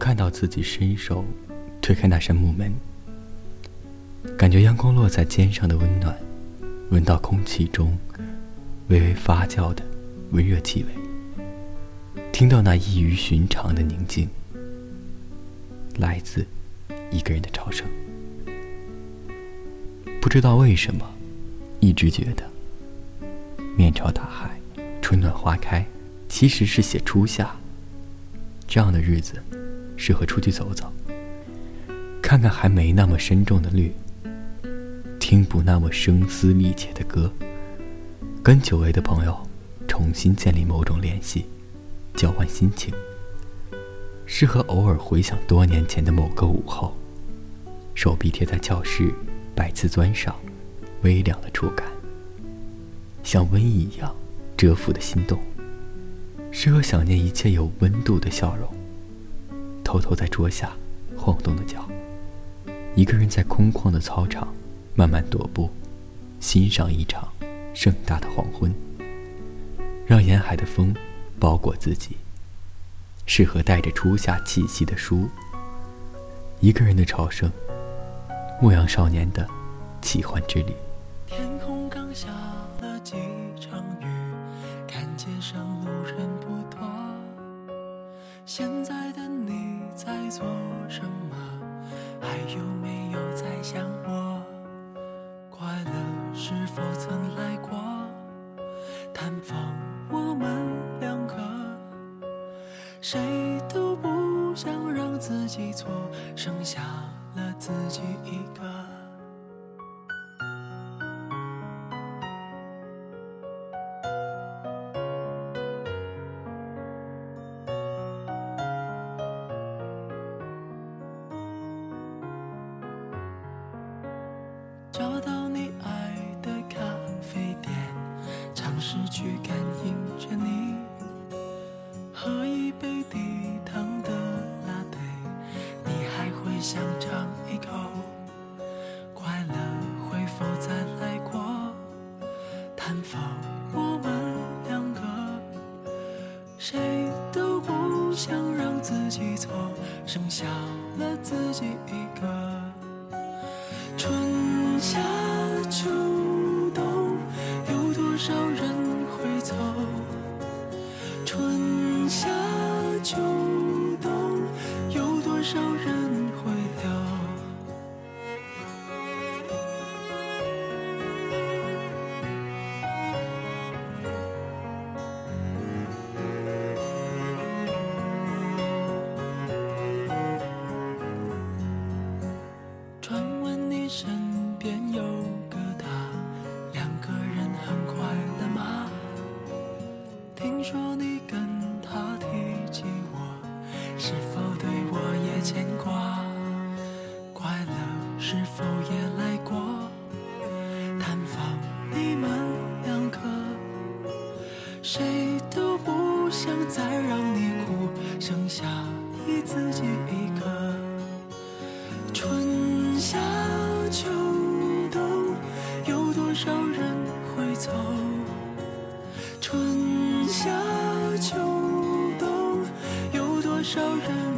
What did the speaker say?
看到自己伸手推开那扇木门，感觉阳光落在肩上的温暖，闻到空气中微微发酵的温热气味，听到那异于寻常的宁静，来自一个人的潮声。不知道为什么，一直觉得面朝大海，春暖花开，其实是写初夏。这样的日子，适合出去走走，看看还没那么深重的绿，听不那么声嘶力竭的歌，跟久违的朋友重新建立某种联系，交换心情。适合偶尔回想多年前的某个午后，手臂贴在教室白瓷砖上，微凉的触感，像瘟疫一样蛰伏的心动。适合想念一切有温度的笑容，偷偷在桌下晃动的脚，一个人在空旷的操场慢慢踱步，欣赏一场盛大的黄昏。让沿海的风包裹自己，适合带着初夏气息的书。一个人的朝圣，牧羊少年的奇幻之旅。天空刚下了几场雨，看街上路人不多。现在的你在做什么？还有没有在想我？快乐是否曾来过？探访我们两个，谁都不想让自己错，剩下了自己一个。找到你爱的咖啡店，尝试去感应着你，喝一杯低糖的拿铁，你还会想尝一口？快乐会否再来过？探访我们两个，谁都不想让自己错，剩下了自己一边有个他，两个人很快乐吗？听说你跟他提起我，是否对我也牵挂？快乐是否也来过？探访你们两个，谁都不想再让你哭，剩下你自己一个。春夏秋。走？春夏秋冬，有多少人？